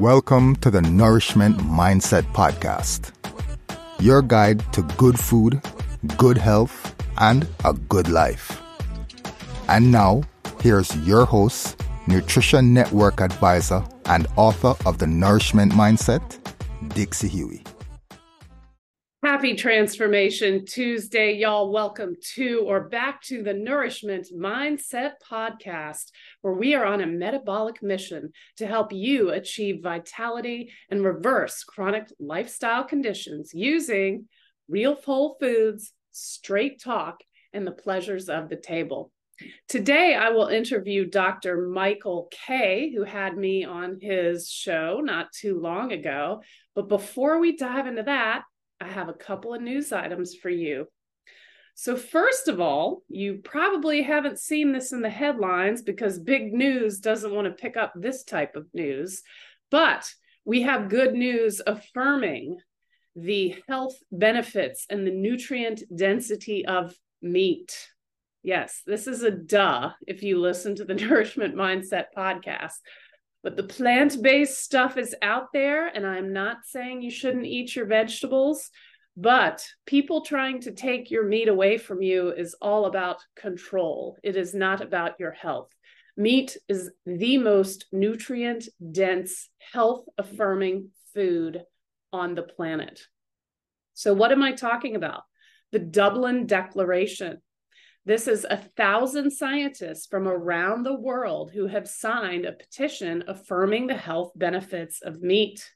Welcome to the Nourishment Mindset Podcast, your guide to good food, good health, and a good life. And now, here's your host, Nutrition Network advisor and author of The Nourishment Mindset, Dixie Huey. Happy Transformation Tuesday, y'all. Welcome to or back to the Nourishment Mindset Podcast, where we are on a metabolic mission to help you achieve vitality and reverse chronic lifestyle conditions using real whole foods, straight talk, and the pleasures of the table. Today, I will interview Dr. Michael Kaye, who had me on his show not too long ago. But before we dive into that, I have a couple of news items for you. So, first of all, you probably haven't seen this in the headlines because big news doesn't want to pick up this type of news. But we have good news affirming the health benefits and the nutrient density of meat. Yes, this is a duh if you listen to the Nourishment Mindset podcast. But the plant based stuff is out there, and I'm not saying you shouldn't eat your vegetables, but people trying to take your meat away from you is all about control. It is not about your health. Meat is the most nutrient dense, health affirming food on the planet. So, what am I talking about? The Dublin Declaration. This is a thousand scientists from around the world who have signed a petition affirming the health benefits of meat.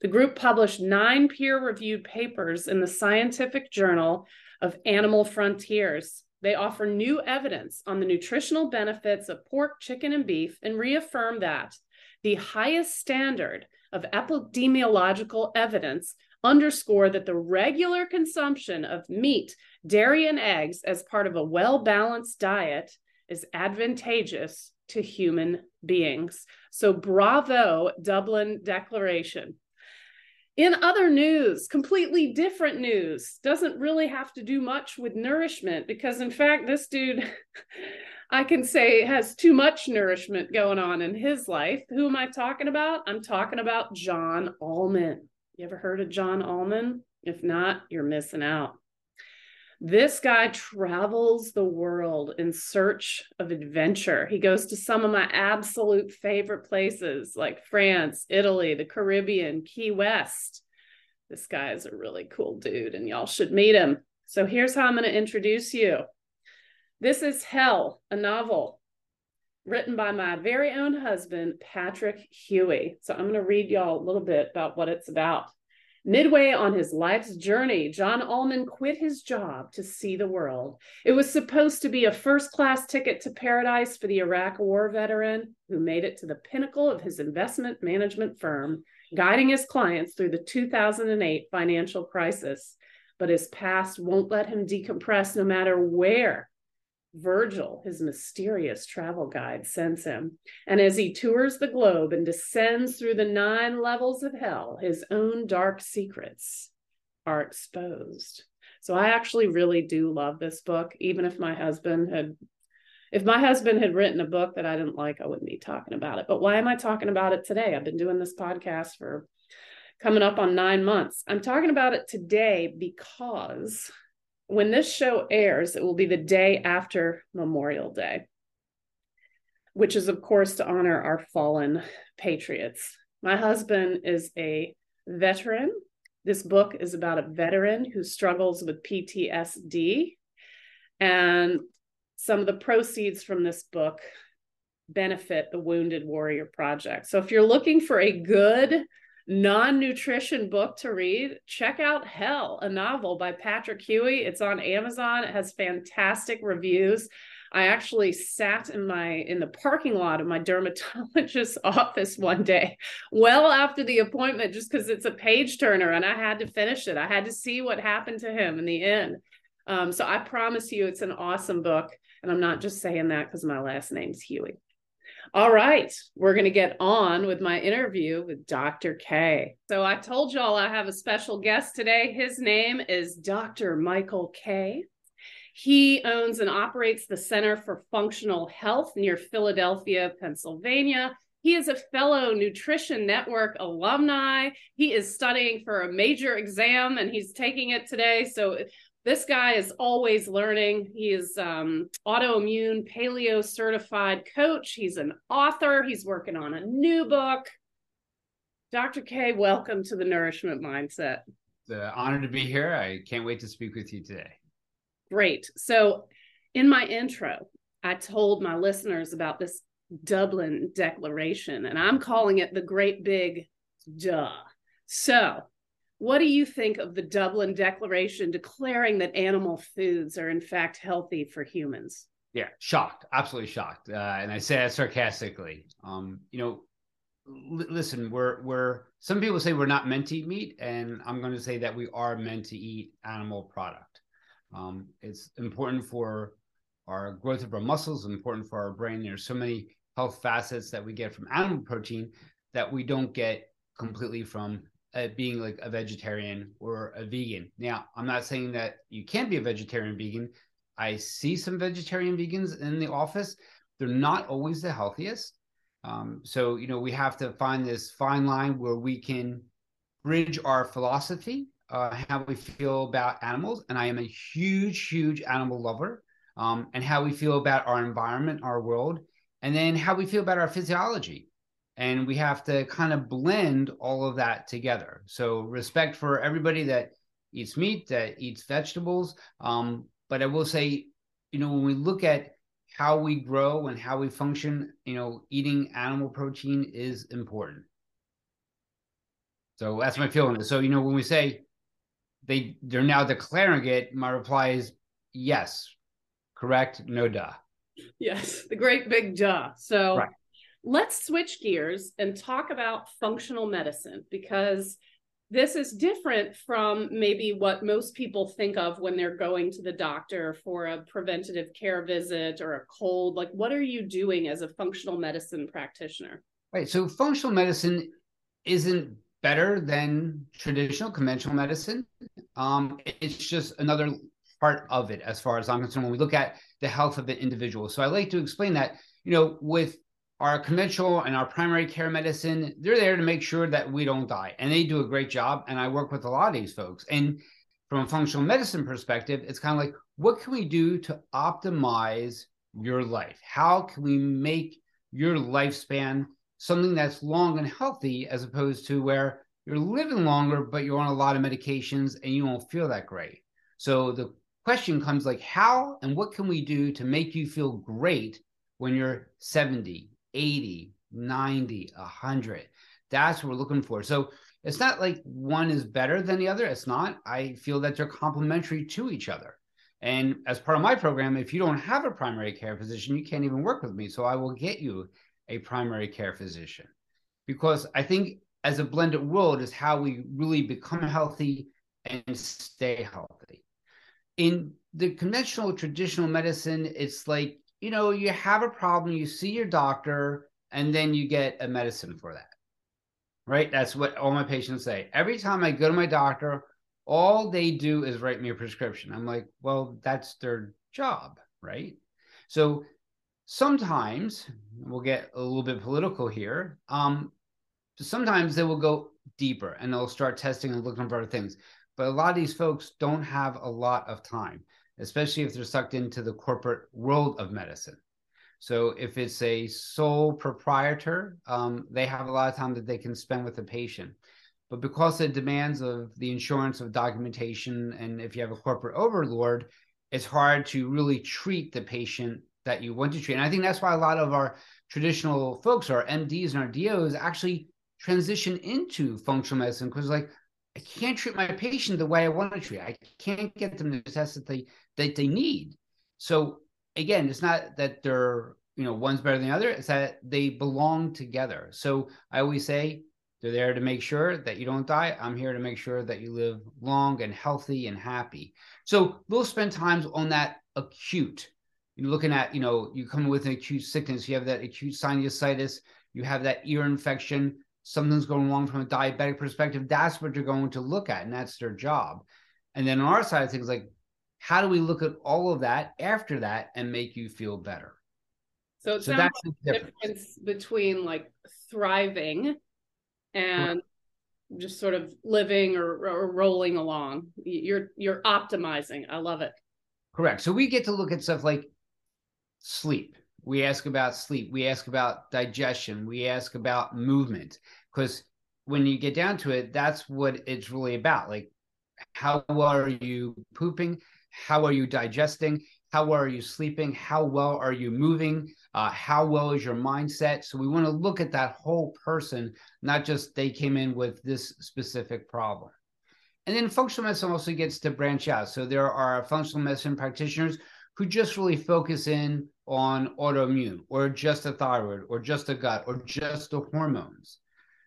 The group published nine peer reviewed papers in the scientific journal of Animal Frontiers. They offer new evidence on the nutritional benefits of pork, chicken, and beef and reaffirm that the highest standard of epidemiological evidence underscore that the regular consumption of meat, dairy, and eggs as part of a well balanced diet is advantageous to human beings. So, bravo, Dublin Declaration. In other news, completely different news, doesn't really have to do much with nourishment because, in fact, this dude, I can say, has too much nourishment going on in his life. Who am I talking about? I'm talking about John Allman. You ever heard of John Allman? If not, you're missing out. This guy travels the world in search of adventure. He goes to some of my absolute favorite places like France, Italy, the Caribbean, Key West. This guy is a really cool dude, and y'all should meet him. So here's how I'm going to introduce you. This is Hell, a novel written by my very own husband, Patrick Huey. So I'm going to read y'all a little bit about what it's about. Midway on his life's journey, John Allman quit his job to see the world. It was supposed to be a first class ticket to paradise for the Iraq War veteran who made it to the pinnacle of his investment management firm, guiding his clients through the 2008 financial crisis. But his past won't let him decompress no matter where Virgil, his mysterious travel guide, sends him. And as he tours the globe and descends through the nine levels of hell, his own dark secrets are exposed. So I actually really do love this book, even if my husband had. If my husband had written a book that I didn't like, I wouldn't be talking about it. But why am I talking about it today? I've been doing this podcast for coming up on nine months. I'm talking about it today because when this show airs, it will be the day after Memorial Day, which is, of course, to honor our fallen patriots. My husband is a veteran. This book is about a veteran who struggles with PTSD. And some of the proceeds from this book benefit the Wounded Warrior Project. So if you're looking for a good non nutrition book to read, check out Hell, a novel by Patrick Huey. It's on Amazon. It has fantastic reviews. I actually sat in my in the parking lot of my dermatologist's office one day, well after the appointment, just because it's a page turner and I had to finish it. I had to see what happened to him in the end. Um, so I promise you, it's an awesome book, and I'm not just saying that because my last name's Huey. All right, we're going to get on with my interview with Dr. K. So I told y'all I have a special guest today. His name is Dr. Michael Kaye. He owns and operates the Center for Functional Health near Philadelphia, Pennsylvania. He is a fellow Nutrition Network alumni. He is studying for a major exam and he's taking it today. So this guy is always learning. He is um, autoimmune paleo certified coach. He's an author. He's working on a new book. Dr. K, welcome to the Nourishment Mindset. It's an honor to be here. I can't wait to speak with you today. Great. So, in my intro, I told my listeners about this Dublin Declaration, and I'm calling it the Great Big Duh. So, what do you think of the Dublin Declaration declaring that animal foods are in fact healthy for humans? Yeah, shocked, absolutely shocked, uh, and I say that sarcastically. Um, you know, listen, we're we're some people say we're not meant to eat meat, and I'm going to say that we are meant to eat animal product. Um, it's important for our growth of our muscles, important for our brain. There's so many health facets that we get from animal protein that we don't get completely from uh, being like a vegetarian or a vegan. Now, I'm not saying that you can't be a vegetarian vegan. I see some vegetarian vegans in the office. They're not always the healthiest. Um, so, you know, we have to find this fine line where we can bridge our philosophy, uh, how we feel about animals. And I am a huge, huge animal lover, um, and how we feel about our environment, our world, and then how we feel about our physiology and we have to kind of blend all of that together. So respect for everybody that eats meat that eats vegetables um, but i will say you know when we look at how we grow and how we function you know eating animal protein is important. So that's my feeling so you know when we say they they're now declaring it my reply is yes. Correct? No duh. Yes the great big duh. So right let's switch gears and talk about functional medicine because this is different from maybe what most people think of when they're going to the doctor for a preventative care visit or a cold. Like, what are you doing as a functional medicine practitioner? Right. So, functional medicine isn't better than traditional conventional medicine. Um, it's just another part of it, as far as I'm concerned, when we look at the health of the individual. So, I like to explain that, you know, with our conventional and our primary care medicine, they're there to make sure that we don't die. And they do a great job. And I work with a lot of these folks. And from a functional medicine perspective, it's kind of like, what can we do to optimize your life? How can we make your lifespan something that's long and healthy as opposed to where you're living longer, but you're on a lot of medications and you won't feel that great? So the question comes like, how and what can we do to make you feel great when you're 70, 80, 90, 100. That's what we're looking for. So it's not like one is better than the other. It's not. I feel that they're complementary to each other. And as part of my program, if you don't have a primary care physician, you can't even work with me. So I will get you a primary care physician because I think as a blended world is how we really become healthy and stay healthy. In the conventional traditional medicine, it's like you know, you have a problem, you see your doctor, and then you get a medicine for that. Right? That's what all my patients say. Every time I go to my doctor, all they do is write me a prescription. I'm like, well, that's their job, right? So sometimes we'll get a little bit political here. Um, sometimes they will go deeper and they'll start testing and looking for other things. But a lot of these folks don't have a lot of time especially if they're sucked into the corporate world of medicine. So if it's a sole proprietor, um, they have a lot of time that they can spend with the patient. But because the demands of the insurance of documentation, and if you have a corporate overlord, it's hard to really treat the patient that you want to treat. And I think that's why a lot of our traditional folks, our MDs and our DOs, actually transition into functional medicine because, like, I can't treat my patient the way I want to treat. I can't get them the test that they that they need. So again, it's not that they're you know one's better than the other. It's that they belong together. So I always say they're there to make sure that you don't die. I'm here to make sure that you live long and healthy and happy. So we'll spend times on that acute. You're looking at, you know, you come with an acute sickness, you have that acute sinusitis, you have that ear infection, something's going wrong from a diabetic perspective. That's what you're going to look at, and that's their job. And then on our side of things, like how do we look at all of that after that and make you feel better? So it So sounds that's like the difference. difference between like thriving and between like thriving and just sort of living or, or rolling along. You're you're optimizing. I love it. Correct. So we get to look at stuff like sleep. We ask about sleep. We ask about digestion. We ask about movement. Because when you get down to it, that's what it's really about. Like, how are you pooping? How are you digesting? How well are you sleeping? How well are you moving? Uh, how well is your mindset? So we want to look at that whole person, not just they came in with this specific problem. And then functional medicine also gets to branch out. So there are functional medicine practitioners who just really focus in on autoimmune or just a thyroid or just a gut or just the hormones.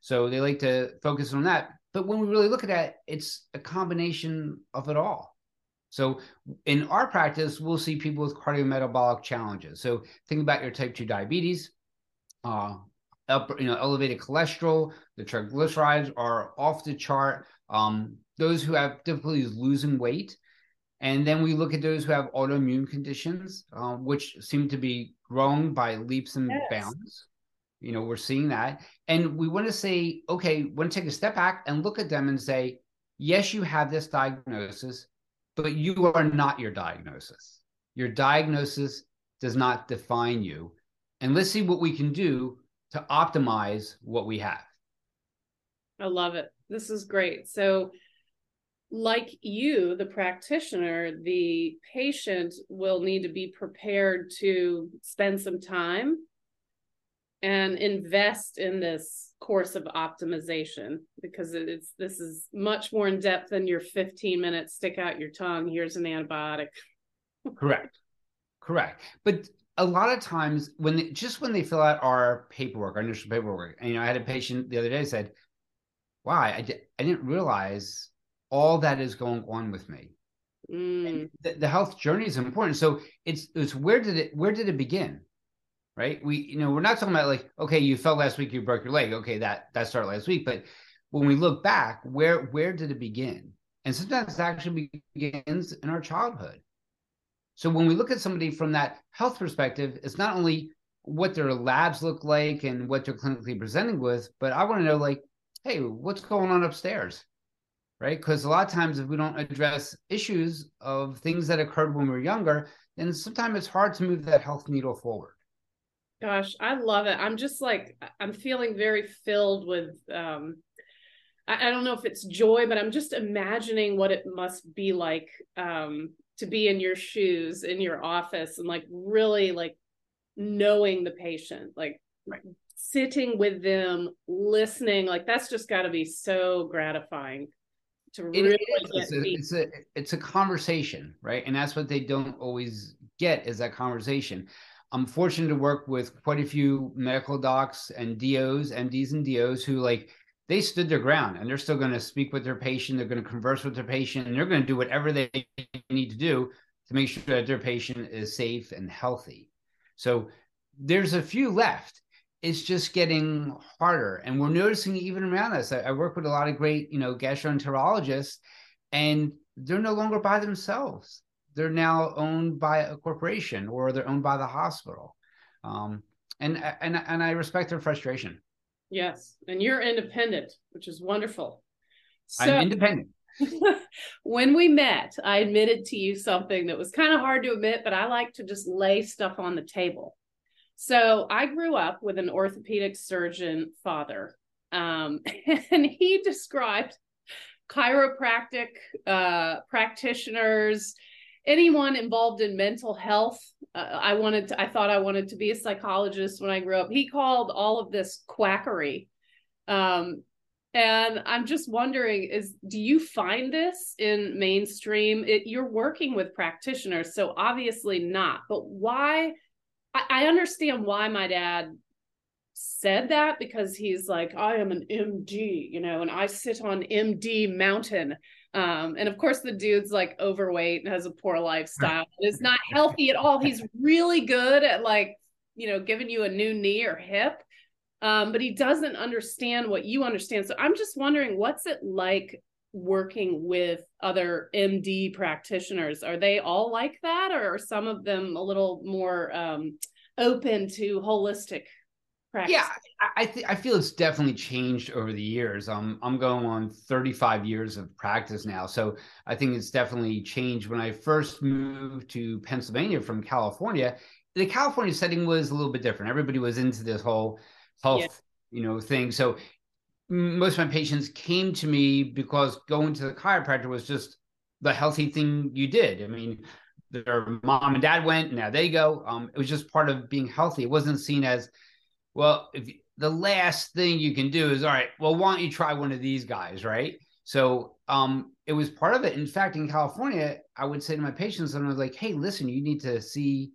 So they like to focus on that. But when we really look at that, it's a combination of it all. So in our practice, we'll see people with cardiometabolic challenges. So think about your type 2 diabetes, uh, you know, elevated cholesterol, the triglycerides are off the chart. Um, those who have difficulties losing weight, and then we look at those who have autoimmune conditions, uh, which seem to be growing by leaps and Yes. bounds. You know, we're seeing that. And we want to say, okay, we want to take a step back and look at them and say, yes, you have this diagnosis, but you are not your diagnosis. Your diagnosis does not define you. And let's see what we can do to optimize what we have. I love it. This is great. So, like you, the practitioner, the patient will need to be prepared to spend some time and invest in this course of optimization because it's this is much more in depth than your 15 minutes stick out your tongue here's an antibiotic Correct. Correct. But a lot of times when they, just when they fill out our paperwork, our initial paperwork, and you know, I had a patient the other day said, "Wow, I, I didn't realize all that is going on with me." Mm, The, the health journey is important. So it's it's where did it where did it begin? Right? We you know we're not talking about like okay you fell last week you broke your leg okay that that started last week but when we look back where where did it begin? And sometimes it actually begins in our childhood. So when we look at somebody from that health perspective, it's not only what their labs look like and what they're clinically presenting with, but I want to know like, hey, what's going on upstairs? Right? Because a lot of times if we don't address issues of things that occurred when we were younger, then sometimes it's hard to move that health needle forward. gosh i love it i'm just like i'm feeling very filled with um I, I don't know if it's joy but i'm just imagining what it must be like um to be in your shoes in your office and like really like knowing the patient like Right. sitting with them listening like that's just got to be so gratifying to It really It's a, it's a it's a conversation, right? And that's what they don't always get is that conversation. I'm fortunate to work with quite a few medical docs and DOs, MDs and DOs who like they stood their ground and they're still going to speak with their patient, they're going to converse with their patient, and they're going to do whatever they need to do to make sure that their patient is safe and healthy. So there's a few left. It's just getting harder, and we're noticing even around us. I, I work with a lot of great, you know, gastroenterologists, and they're no longer by themselves. They're now owned by a corporation or they're owned by the hospital. Um, and and and I respect their frustration. yes and you're independent which is wonderful so I'm independent. when we met, I admitted to you something that was kind of hard to admit, but I like to just lay stuff on the table. So I grew up with an orthopedic surgeon father, um, and he described chiropractic uh, practitioners, anyone involved in mental health. Uh, I wanted to, I thought I wanted to be a psychologist when I grew up. He called all of this quackery. Um, and I'm just wondering is do you find this in mainstream? It, you're working with practitioners, so obviously not. But why? I, I understand why my dad said that because he's like, I am an MD, you know, and I sit on MD mountain. Um, and of course, the dude's like overweight and has a poor lifestyle. It's not healthy at all. He's really good at like, you know, giving you a new knee or hip um, but he doesn't understand what you understand. So I'm just wondering, what's it like working with other MD practitioners? Are they all like that, or are some of them a little more um, open to holistic practice? Yeah, I th- I feel it's definitely changed over the years. Um, I'm going on 35 years of practice now, so I think it's definitely changed. When I first moved to Pennsylvania from California, the California setting was a little bit different. Everybody was into this whole health, yeah. you know, thing. So most of my patients came to me because going to the chiropractor was just the healthy thing you did. I mean, their mom and dad went, now they go. Um, it was just part of being healthy. It wasn't seen as, well, if the last thing you can do is, all right, well, why don't you try one of these guys, right? So um, it was part of it. In fact, in California, I would say to my patients, and I was like, hey, listen, you need to see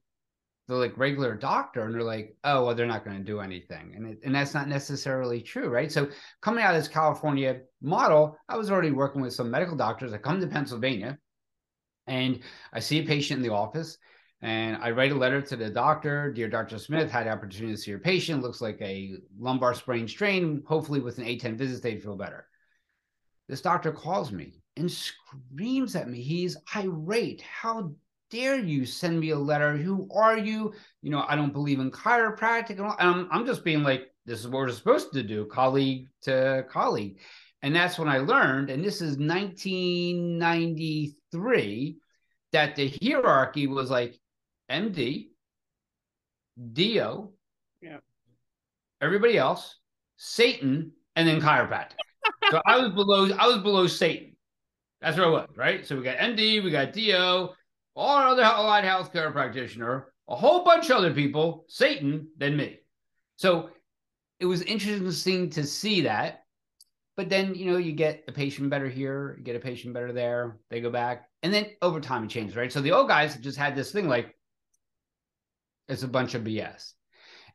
the like regular doctor and they're like oh well they're not going to do anything and it, and that's not necessarily true right? So coming out of this california model i was already working with some medical doctors. I come to pennsylvania and i see a patient in the office and i write a letter to the doctor dear dr smith had the opportunity to see your patient. Looks like a lumbar sprain strain. Hopefully with an a10 visit they'd feel better. This doctor calls me and screams at me. He's irate. How dare you send me a letter? Who are you? You know, I don't believe in chiropractic. And I'm, I'm just being like, this is what we're supposed to do, colleague to colleague. And that's when I learned, and this is 1993, that the hierarchy was like MD, DO, yeah. everybody else, Satan, and then chiropractic. so I was below, I was below Satan. That's where I was, right? So we got MD, we got DO, all other allied healthcare practitioner, a whole bunch of other people, Satan, than me. So it was interesting to see that. But then, you know, you get a patient better here, you get a patient better there, they go back. And then over time it changes, right? So the old guys just had this thing like it's a bunch of BS.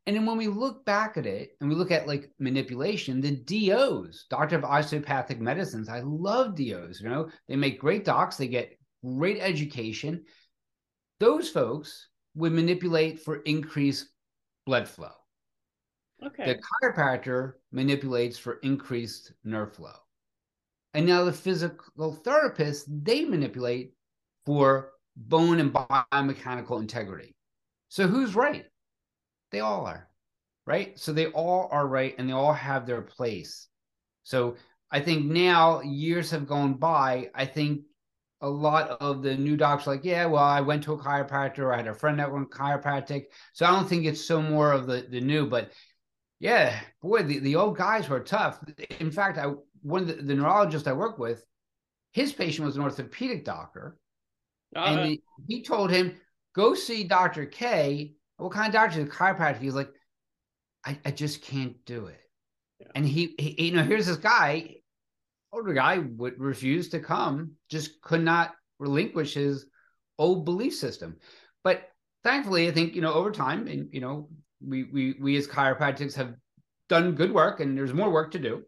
And then when we look back at it and we look at like manipulation, the DOs, doctor of osteopathic medicines, I love DOs, you know, they make great docs, they get great education. Those folks would manipulate for increased blood flow. Okay. The chiropractor manipulates for increased nerve flow. And now the physical therapist, they manipulate for bone and biomechanical integrity. So who's right? They all are, right? So they all are right and they all have their place. So I think now years have gone by. I think a lot of the new docs like, yeah, well, I went to a chiropractor or I had a friend that went chiropractic. So I don't think it's so more of the, the new, but yeah, boy, the, the old guys were tough. In fact, I one of the, the neurologist I work with, his patient was an orthopedic doctor. Uh-huh. And he, he told him, go see Dr. K. What kind of doctor is chiropractic? He's like, I, I just can't do it. Yeah. And he, he, you know, here's this guy, older guy would refuse to come, just could not relinquish his old belief system. But thankfully, I think you know over time, and you know, we we we as chiropractics have done good work, and there's more work to do.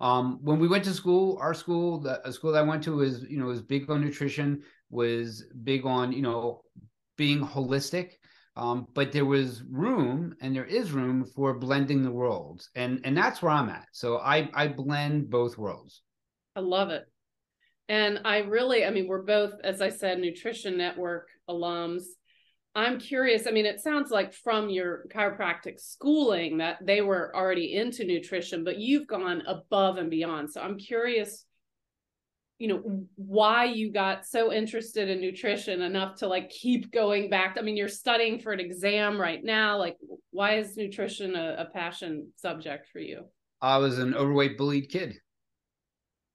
Um, when we went to school, our school, the school that I went to was you know was big on nutrition, was big on you know being holistic um, but there was room and there is room for blending the worlds and and that's where i'm at. So i i blend both worlds. I love it. And i really i mean we're both as i said nutrition network alums. I'm curious i mean it sounds like from your chiropractic schooling that they were already into nutrition but you've gone above and beyond. So i'm curious you know why you got so interested in nutrition enough to like keep going back. I mean you're studying for an exam right now. Like why is nutrition a, a passion subject for you? I was an overweight bullied kid.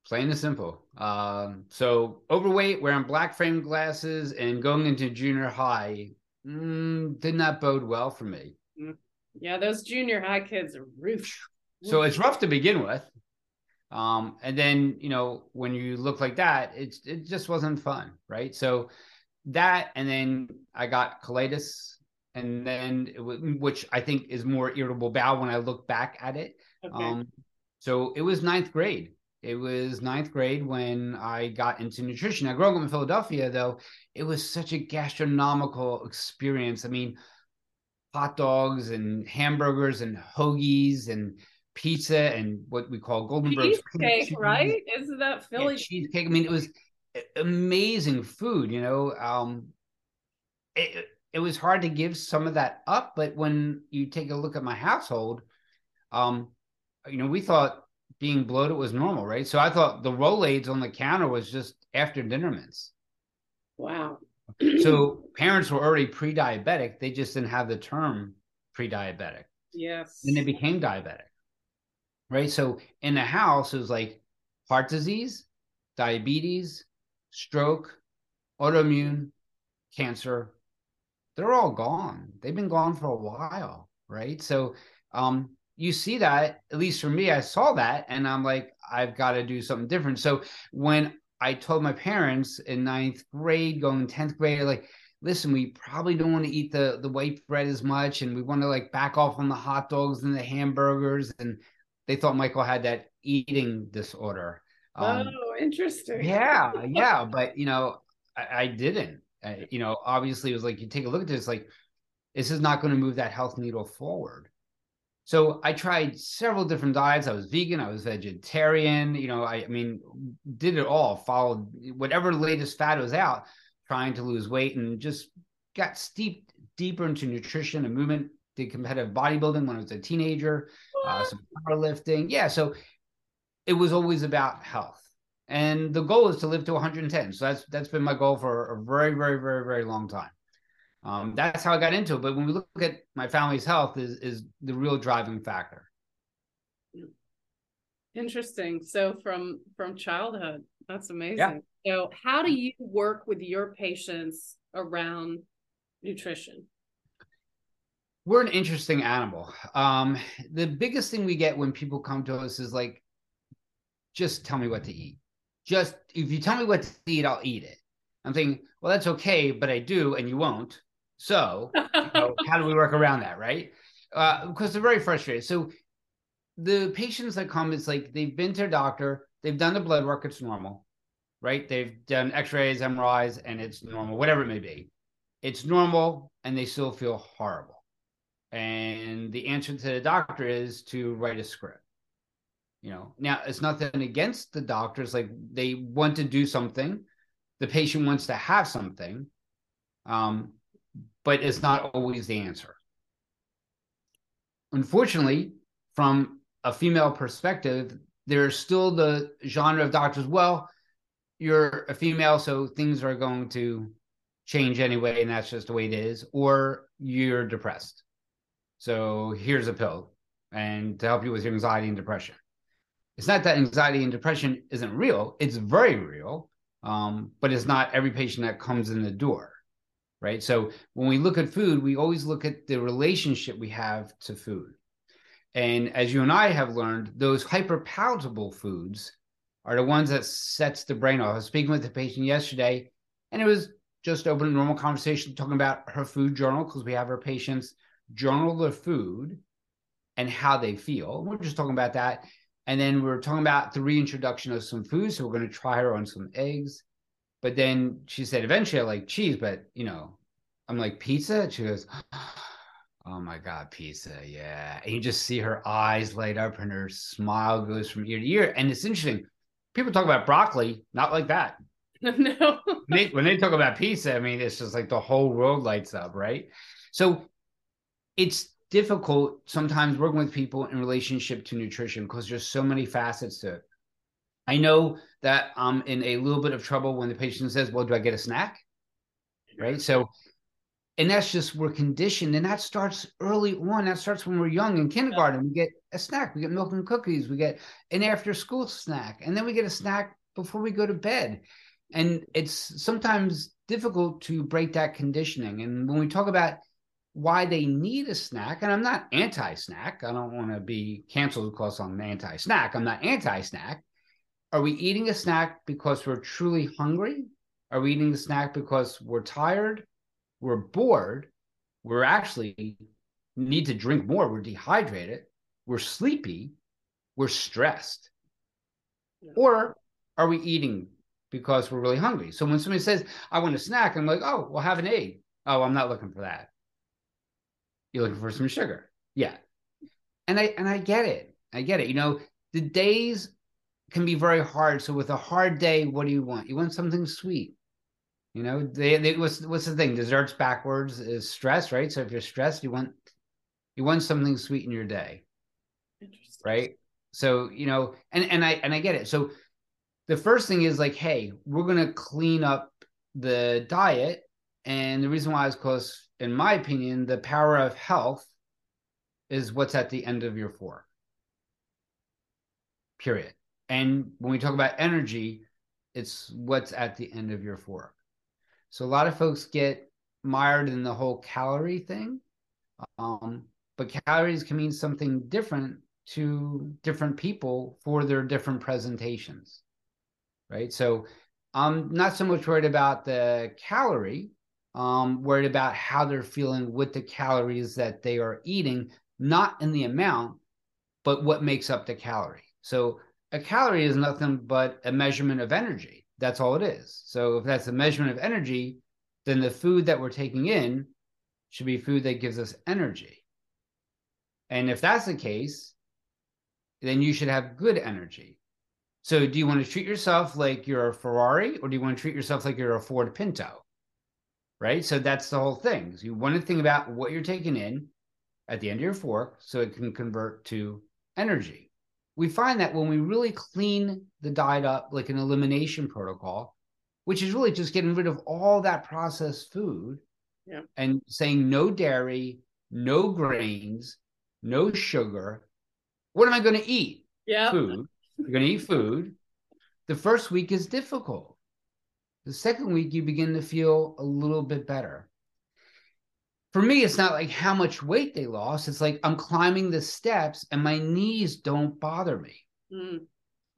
Plain and simple. Um, so overweight wearing black frame glasses and going into junior high mm, did not bode well for me. Mm. yeah those junior high kids are ruthless so it's rough to begin with um, and then, you know, when you look like that, it's it just wasn't fun, right? So that, and then I got colitis, and then it was, which I think is more irritable bowel when I look back at it. Okay. Um, so it was ninth grade. It was ninth grade when I got into nutrition. Now, growing up in Philadelphia, though, it was such a gastronomical experience. I mean, hot dogs and hamburgers and hoagies and pizza and what we call Goldenberg's cheesecake, right? Isn't that Philly yeah, cheesecake? I mean, it was amazing food. You know, um, it, it was hard to give some of that up. But when you take a look at my household, um, you know, we thought being bloated was normal, right? So I thought the Rolaids on the counter was just after dinner mints. Wow. so parents were already pre-diabetic; they just didn't have the term pre-diabetic. Yes. And they became diabetic, right? So in the house, it was like heart disease, diabetes, stroke, autoimmune, cancer. They're all gone. They've been gone for a while, right? So um, you see that, at least for me, I saw that and I'm like, I've got to do something different. So when I told my parents in ninth grade, going 10th grade, like, listen, we probably don't want to eat the the white bread as much, and we want to like back off on the hot dogs and the hamburgers. And they thought Michael had that eating disorder. Um, oh, interesting. yeah, yeah, but you know, I, I didn't. I, you know, obviously, it was like you take a look at this, like this is not going to move that health needle forward. So I tried several different diets. I was vegan, I was vegetarian. You know, I, I mean, did it all. Followed whatever latest fad was out trying to lose weight and just got steeped deeper into nutrition and movement. Did competitive bodybuilding when I was a teenager, uh, some powerlifting. Yeah, so it was always about health, and the goal is to live to 110. So that's that's been my goal for a very, very, very, very long time. Um, that's how I got into it. But when we look at my family's health, is is the real driving factor. Interesting. So from from childhood, that's amazing. Yeah. So, how do you work with your patients around nutrition? We're an interesting animal. Um, the biggest thing we get when people come to us is like, just tell me what to eat. Just if you tell me what to eat, I'll eat it. I'm thinking, well, that's okay, but I do, and you won't. So, you know, how do we work around that, right? Uh, because they're very frustrated. So, the patients that come, it's like they've been to a doctor, they've done the blood work, it's normal right? They've done x-rays, MRIs, and it's normal, whatever it may be. It's normal and they still feel horrible. And the answer to the doctor is to write a script. You know, now it's nothing against the doctors, like they want to do something, the patient wants to have something, um, but it's not always the answer. Unfortunately, from a female perspective, there's still the genre of doctors, well, you're a female, so things are going to change anyway, and that's just the way it is, or you're depressed. So here's a pill and to help you with your anxiety and depression. It's not that anxiety and depression isn't real, it's very real, um, but it's not every patient that comes in the door, right? So when we look at food, we always look at the relationship we have to food. And as you and I have learned, those hyperpalatable foods are the ones that sets the brain off. I was speaking with a patient yesterday, and it was just open normal conversation talking about her food journal because we have our patients journal their food and how they feel. We're just talking about that. And then we're talking about the reintroduction of some food. So we're going to try her on some eggs. But then she said, eventually I like cheese, but you know, I'm like, pizza? She goes, Oh my God, pizza. Yeah. And you just see her eyes light up and her smile goes from ear to ear. And it's interesting people talk about broccoli, not like that. no. they, when they talk about pizza, I mean, it's just like the whole world lights up, right? So it's difficult sometimes working with people in relationship to nutrition because there's so many facets to it. I know that I'm in a little bit of trouble when the patient says, Well, do I get a snack? Right. So and that's just we're conditioned and that starts early on. That starts when we're young in kindergarten. We get a snack. We get milk and cookies. We get an after school snack and then we get a snack before we go to bed. And it's sometimes difficult to break that conditioning. And when we talk about why they need a snack and i'm not anti-snack i don't want to be canceled because i'm anti-snack i'm not anti-snack are we eating a snack because we're truly hungry are we eating a snack because we're tired we're bored, we're actually need to drink more, we're dehydrated, we're sleepy, we're stressed. Yeah. Or are we eating because we're really hungry? So when somebody says, I want a snack, I'm like, oh, well, have an egg. Oh, I'm not looking for that. You're looking for some sugar. Yeah. And I and I get it. I get it. You know, the days can be very hard. So with a hard day, what do you want? You want something sweet. You know, they, they what's what's the thing? Desserts backwards is stress, right? So if you're stressed, you want you want something sweet in your day. Right. So, you know, and and I and I get it. So the first thing is like, hey, we're gonna clean up the diet. And the reason why is because, in my opinion, the power of health is what's at the end of your fork. Period. And when we talk about energy, it's what's at the end of your fork. So a lot of folks get mired in the whole calorie thing. Um, but calories can mean something different to different people for their different presentations. Right. So I'm not so much worried about the calorie, um, worried about how they're feeling with the calories that they are eating, not in the amount, but what makes up the calorie. So a calorie is nothing but a measurement of energy. That's all it is. So if that's a measurement of energy, then the food that we're taking in should be food that gives us energy. And if that's the case, then you should have good energy. So do you want to treat yourself like you're a Ferrari or do you want to treat yourself like you're a Ford Pinto? Right? So that's the whole thing. So you want to think about what you're taking in at the end of your fork so it can convert to energy. We find that when we really clean the diet up like an elimination protocol, which is really just getting rid of all that processed food yeah. and saying no dairy, no grains, no sugar. What am I going to eat? Yeah. Food. You're going to eat food. The first week is difficult. The second week, you begin to feel a little bit better for me, it's not like how much weight they lost. It's like I'm climbing the steps and my knees don't bother me. Mm.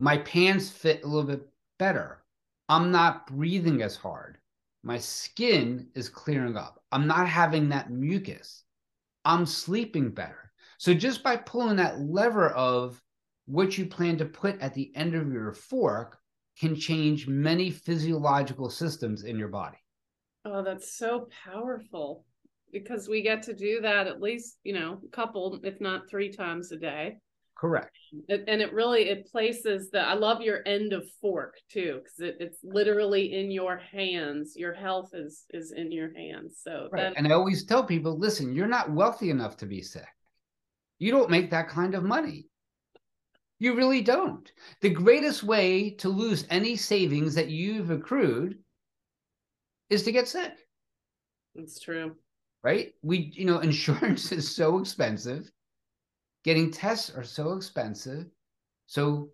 My pants fit a little bit better. I'm not breathing as hard. My skin is clearing up. I'm not having that mucus. I'm sleeping better. So just by pulling that lever of what you plan to put at the end of your fork can change many physiological systems in your body. Oh, that's so powerful. Because we get to do that at least you know a couple if not three times a day. Correct. And it really it places the i love your end of fork too because it, it's literally in your hands. Your health is is in your hands. So right. That, and i always tell people listen you're not wealthy enough to be sick. You don't make that kind of money you really don't the greatest way to lose any savings that you've accrued is to get sick it's true right? We, you know, insurance is so expensive. Getting tests are so expensive. So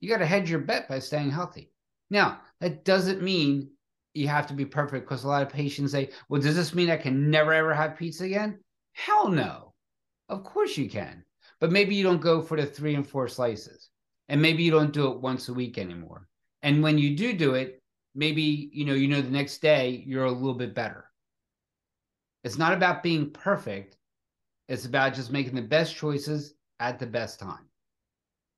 you got to hedge your bet by staying healthy. Now, that doesn't mean you have to be perfect because a lot of patients say, well, does this mean I can never ever have pizza again? Hell no. Of course you can. But maybe you don't go for the three and four slices. And maybe you don't do it once a week anymore. And when you do do it, maybe you know, you know the next day you're a little bit better. It's not about being perfect. It's about just making the best choices at the best time.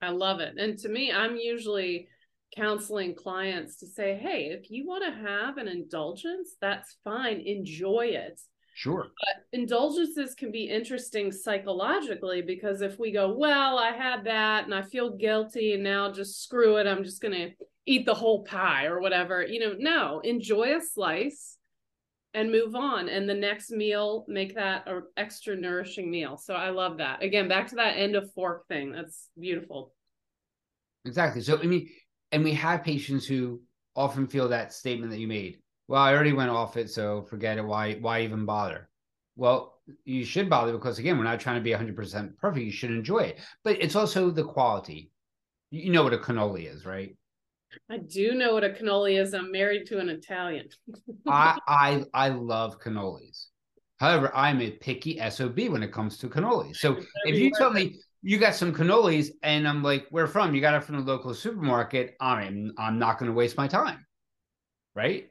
I love it. And to me, I'm usually counseling clients to say, hey, if you want to have an indulgence, that's fine. Enjoy it. Sure. But indulgences can be interesting psychologically because if we go, well, I had that and I feel guilty and now just screw it, I'm just going to eat the whole pie or whatever, you know, no, enjoy a slice and move on and the next meal make that a extra nourishing meal. So i love that. Again back to that end of fork thing that's beautiful. Exactly. So i mean and we have patients who often feel that statement that you made well i already went off it so forget it why why even bother well you should bother because again we're not trying to be 100% perfect you should enjoy it but it's also the quality you know what a cannoli is right I do know what a cannoli is. I'm married to an Italian. I, I I love cannolis. However, I'm a picky SOB when it comes to cannolis. So if you tell me you got some cannolis and I'm like, where from? You got it from the local supermarket. I'm I'm not going to waste my time. Right.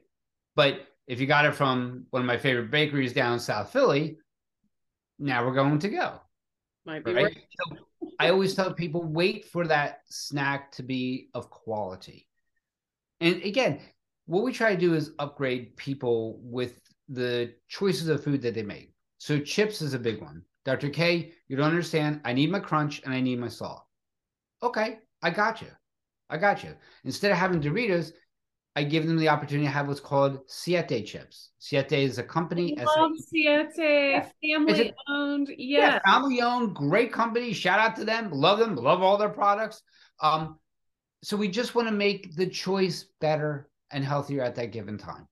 But if you got it from one of my favorite bakeries down South Philly, now we're going to go. Might be right. So I always tell people wait for that snack to be of quality. And again, what we try to do is upgrade people with the choices of food that they make. So chips is a big one. Dr. K, you don't understand. I need my crunch and I need my salt. Okay, I got you. I got you. Instead of having Doritos, I give them the opportunity to have what's called Siete chips. Siete is a company. I love Siete, yeah. family a, owned. Yes. Yeah, family owned, great company. Shout out to them. Love them. Love all their products. Um, so we just want to make the choice better and healthier at that given time.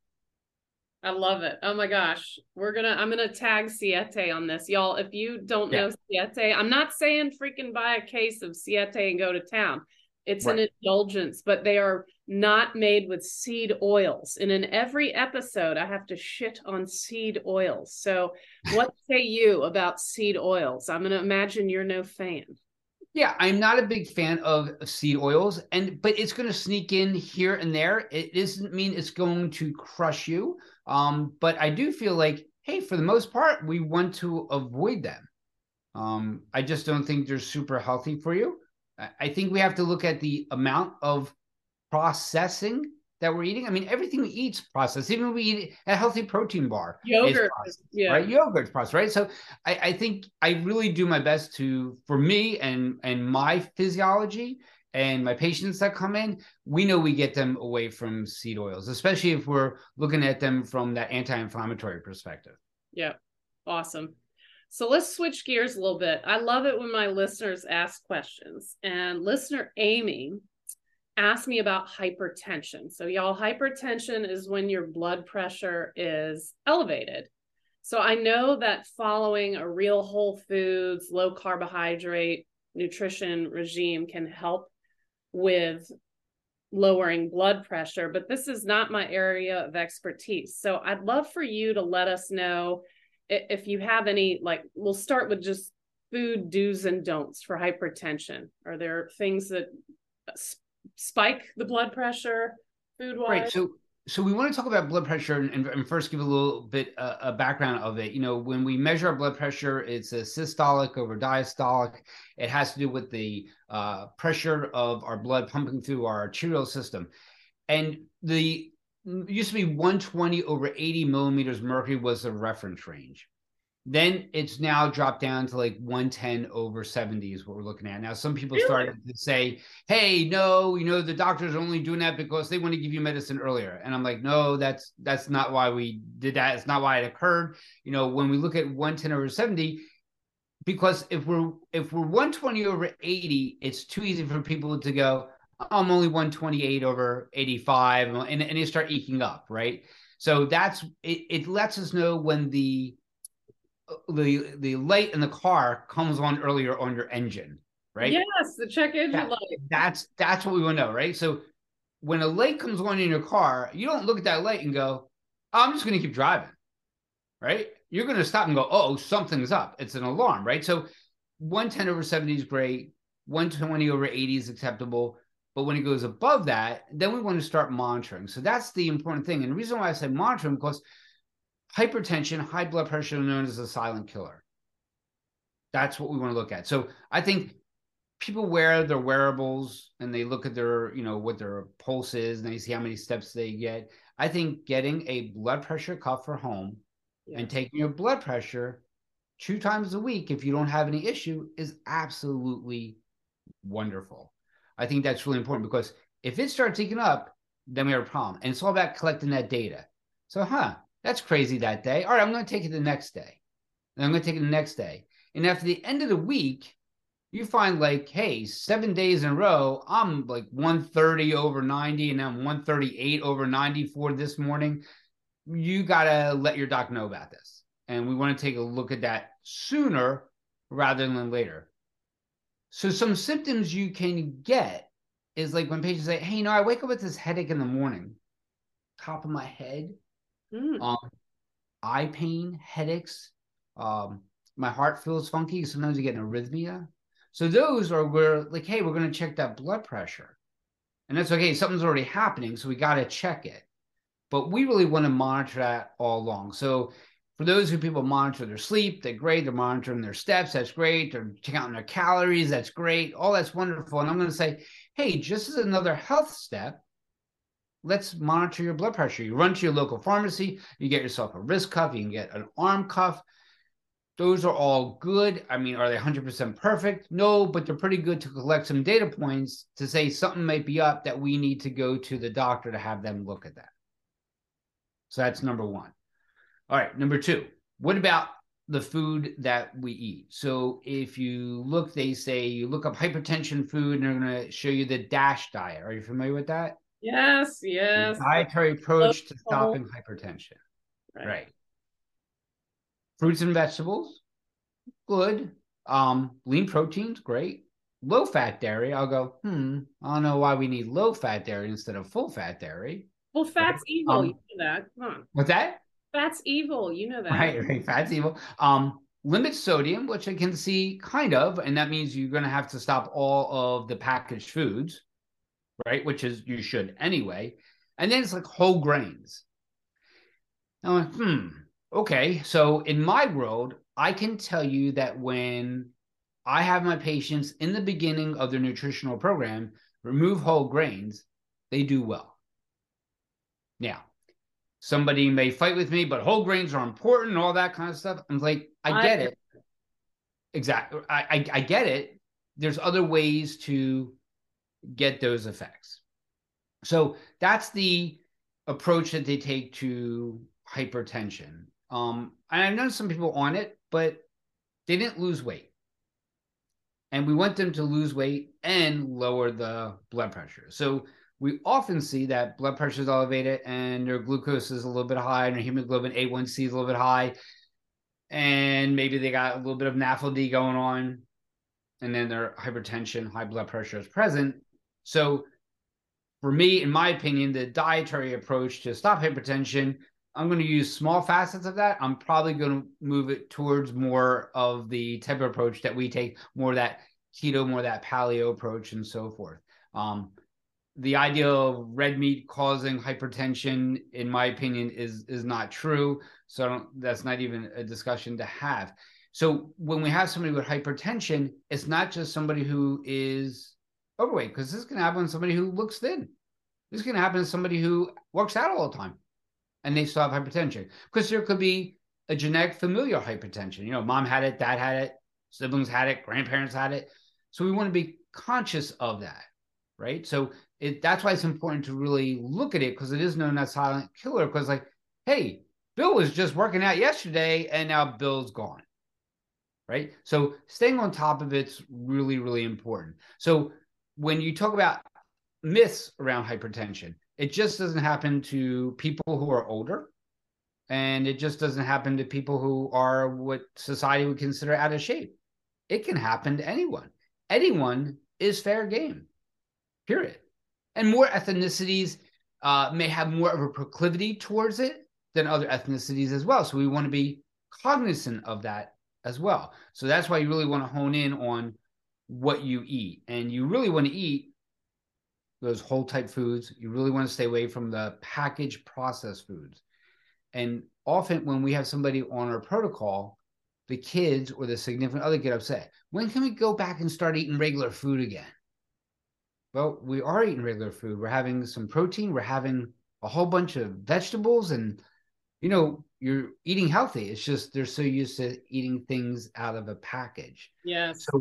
I love it. Oh my gosh. We're gonna I'm gonna tag Siete on this. Y'all, if you don't yeah. know Siete, I'm not saying freaking buy a case of Siete and go to town. It's right. an indulgence, but they are not made with seed oils. And in every episode, I have to shit on seed oils. So, what say you about seed oils? I'm going to imagine you're no fan. Yeah, I'm not a big fan of seed oils, and but it's going to sneak in here and there. It doesn't mean it's going to crush you, um, but I do feel like, hey, for the most part, we want to avoid them. Um, I just don't think they're super healthy for you. I think we have to look at the amount of processing that we're eating. I mean, everything we eat is processed. Even we eat a healthy protein bar, yogurt, yeah, right? Yogurt's processed, right? So I, I think I really do my best to, for me and and my physiology and my patients that come in, we know we get them away from seed oils, especially if we're looking at them from that anti-inflammatory perspective. Yeah, awesome. So let's switch gears a little bit. I love it when my listeners ask questions. And listener Amy asked me about hypertension. So, y'all, hypertension is when your blood pressure is elevated. So, I know that following a real whole foods, low carbohydrate nutrition regime can help with lowering blood pressure, but this is not my area of expertise. So, I'd love for you to let us know if you have any like we'll start with just food do's and don'ts for hypertension. Are there things that spike the blood pressure food wise right so so we want to talk about blood pressure and, and first give a little bit uh, a background of it. You know when we measure our blood pressure it's a systolic over diastolic. It has to do with the uh, pressure of our blood pumping through our arterial system. And the used to be 120 over 80 millimeters mercury was the reference range. Then it's now dropped down to like 110 over 70 is what we're looking at. Now, some people really? started to say, hey, no, you know, the doctors are only doing that because they want to give you medicine earlier. And I'm like, no, that's that's not why we did that. It's not why it occurred. You know, when we look at 110 over 70, because if we're if we're 120 over 80, it's too easy for people to go, I'm only 128 over 85, and, and you start eking up, right? So that's it, it lets us know when the the the light in the car comes on earlier on your engine, right? Yes, the check engine that, light. That's that's what we want to know, right? So when a light comes on in your car, you don't look at that light and go, oh, "I'm just going to keep driving," right? You're going to stop and go, "Oh, something's up." It's an alarm, right? So 110 over 70 is great. 120 over 80 is acceptable. But when it goes above that, then we want to start monitoring. So that's the important thing. And the reason why I said monitoring because hypertension, high blood pressure, known as a silent killer. That's what we want to look at. So I think people wear their wearables and they look at their, you know, what their pulse is and they see how many steps they get. I think getting a blood pressure cuff for home yeah. and taking your blood pressure two times a week if you don't have any issue is absolutely wonderful. I think that's really important because if it starts ticking up, then we have a problem. And it's all about collecting that data. So, huh, that's crazy that day. All right, I'm going to take it the next day. And I'm going to take it the next day. And after the end of the week, you find like, hey, seven days in a row, I'm like 130 over 90 and I'm 138 over 94 this morning. You got to let your doc know about this. And we want to take a look at that sooner rather than later. So some symptoms you can get is like when patients say, "Hey, you know, I wake up with this headache in the morning, top of my head, mm. um, eye pain, headaches, um, my heart feels funky. Sometimes you get an arrhythmia. So those are where, like, hey, we're going to check that blood pressure, and that's okay. Something's already happening, so we got to check it. But we really want to monitor that all along. So for those who people monitor their sleep, they're great. They're monitoring their steps. That's great. They're counting their calories. That's great. All that's wonderful. And I'm going to say, hey, just as another health step, let's monitor your blood pressure. You run to your local pharmacy, you get yourself a wrist cuff, you can get an arm cuff. those are all good. I mean, are they 100% perfect? No, but they're pretty good to collect some data points to say something might be up that we need to go to the doctor to have them look at that. So that's number one. All right, number two, what about the food that we eat? So if you look, they say you look up hypertension food and they're going to show you the DASH diet. Are you familiar with that? Yes, yes. The dietary approach to stopping hypertension. Right. right. Fruits and vegetables, good. Um, lean proteins, great. Low fat dairy, I'll go, hmm, I don't know why we need low fat dairy instead of full fat dairy. Well, fat's evil. Um, you know that. Come on. What's that? Fat's evil. You know that. Right, right. Fat's evil. Um, limit sodium, which I can see kind of, and that means you're going to have to stop all of the packaged foods, right? Which is you should anyway. And then it's like whole grains. Now, like, hmm, okay. So in my world, I can tell you that when I have my patients in the beginning of their nutritional program remove whole grains, they do well. Now, somebody may fight with me, but whole grains are important and all that kind of stuff. I'm like, I get I, it. Exactly. I, I, I get it. There's other ways to get those effects. So that's the approach that they take to hypertension. Um, and I've known some people on it, but they didn't lose weight. And we want them to lose weight and lower the blood pressure. So we often see that blood pressure is elevated and their glucose is a little bit high and their hemoglobin A1C is a little bit high. And maybe they got a little bit of NAFLD going on. And then their hypertension, high blood pressure is present. So, for me, in my opinion, the dietary approach to stop hypertension, I'm going to use small facets of that. I'm probably going to move it towards more of the type of approach that we take, more that keto, more that paleo approach, and so forth. Um, the idea of red meat causing hypertension, in my opinion, is is not true. So that's not even a discussion to have. So when we have somebody with hypertension, it's not just somebody who is overweight, because this can happen to somebody who looks thin. This can happen to somebody who works out all the time and they still have hypertension. Because there could be a genetic familial hypertension. You know, mom had it, dad had it, siblings had it, grandparents had it. So we want to be conscious of that, right? So it, that's why it's important to really look at it because it is known as silent killer. Because like, hey, Bill was just working out yesterday and now Bill's gone. Right. So staying on top of it's really, really important. So when you talk about myths around hypertension, it just doesn't happen to people who are older. And it just doesn't happen to people who are what society would consider out of shape. It can happen to anyone. Anyone is fair game, period and more ethnicities uh, may have more of a proclivity towards it than other ethnicities as well. So we want to be cognizant of that as well. So that's why you really want to hone in on what you eat, and you really want to eat those whole type foods. You really want to stay away from the packaged processed foods. And often when we have somebody on our protocol, the kids or the significant other get upset. When can we go back and start eating regular food again? Well, we are eating regular food. We're having some protein. We're having a whole bunch of vegetables, and you know, you're eating healthy. It's just they're so used to eating things out of a package. Yes. So,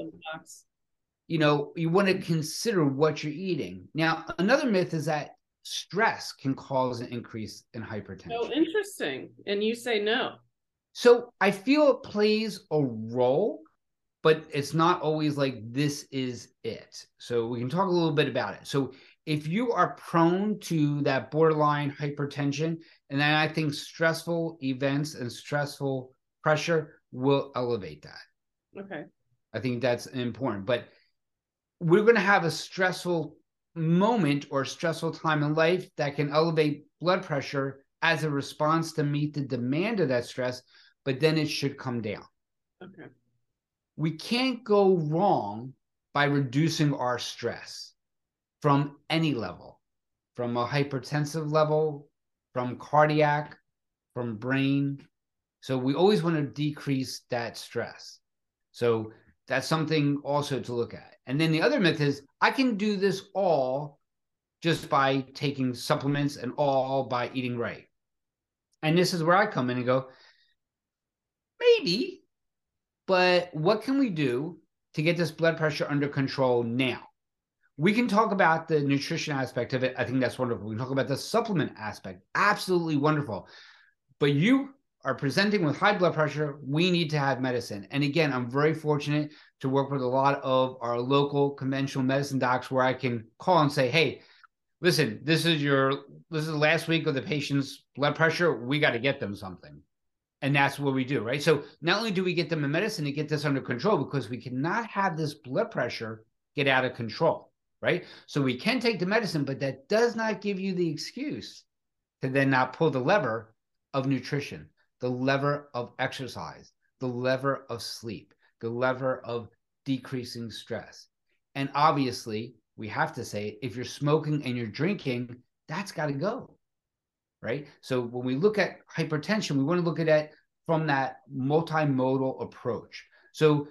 you know, you want to consider what you're eating. Now, another myth is that stress can cause an increase in hypertension. Oh, interesting. And you say no. So I feel it plays a role but it's not always like this is it. So we can talk a little bit about it. So if you are prone to that borderline hypertension, and then I think stressful events and stressful pressure will elevate that. Okay. I think that's important. But we're going to have a stressful moment or stressful time in life that can elevate blood pressure as a response to meet the demand of that stress, but then it should come down. Okay we can't go wrong by reducing our stress from any level, from a hypertensive level, from cardiac, from brain. So we always want to decrease that stress. So that's something also to look at. And then the other myth is I can do this all just by taking supplements and all by eating right. And this is where I come in and go, maybe but what can we do to get this blood pressure under control now? We can talk about the nutrition aspect of it. I think that's wonderful. We can talk about the supplement aspect. Absolutely wonderful. But you are presenting with high blood pressure, we need to have medicine. And again, I'm very fortunate to work with a lot of our local conventional medicine docs where I can call and say, hey, listen, this is your this is the last week of the patient's blood pressure. We got to get them something. And that's what we do, right? So not only do we get them a medicine to get this under control, because we cannot have this blood pressure get out of control, right? So we can take the medicine, but that does not give you the excuse to then not pull the lever of nutrition, the lever of exercise, the lever of sleep, the lever of decreasing stress. And obviously, we have to say if you're smoking and you're drinking, that's got to go. Right. So when we look at hypertension, we want to look at it from that multimodal approach. So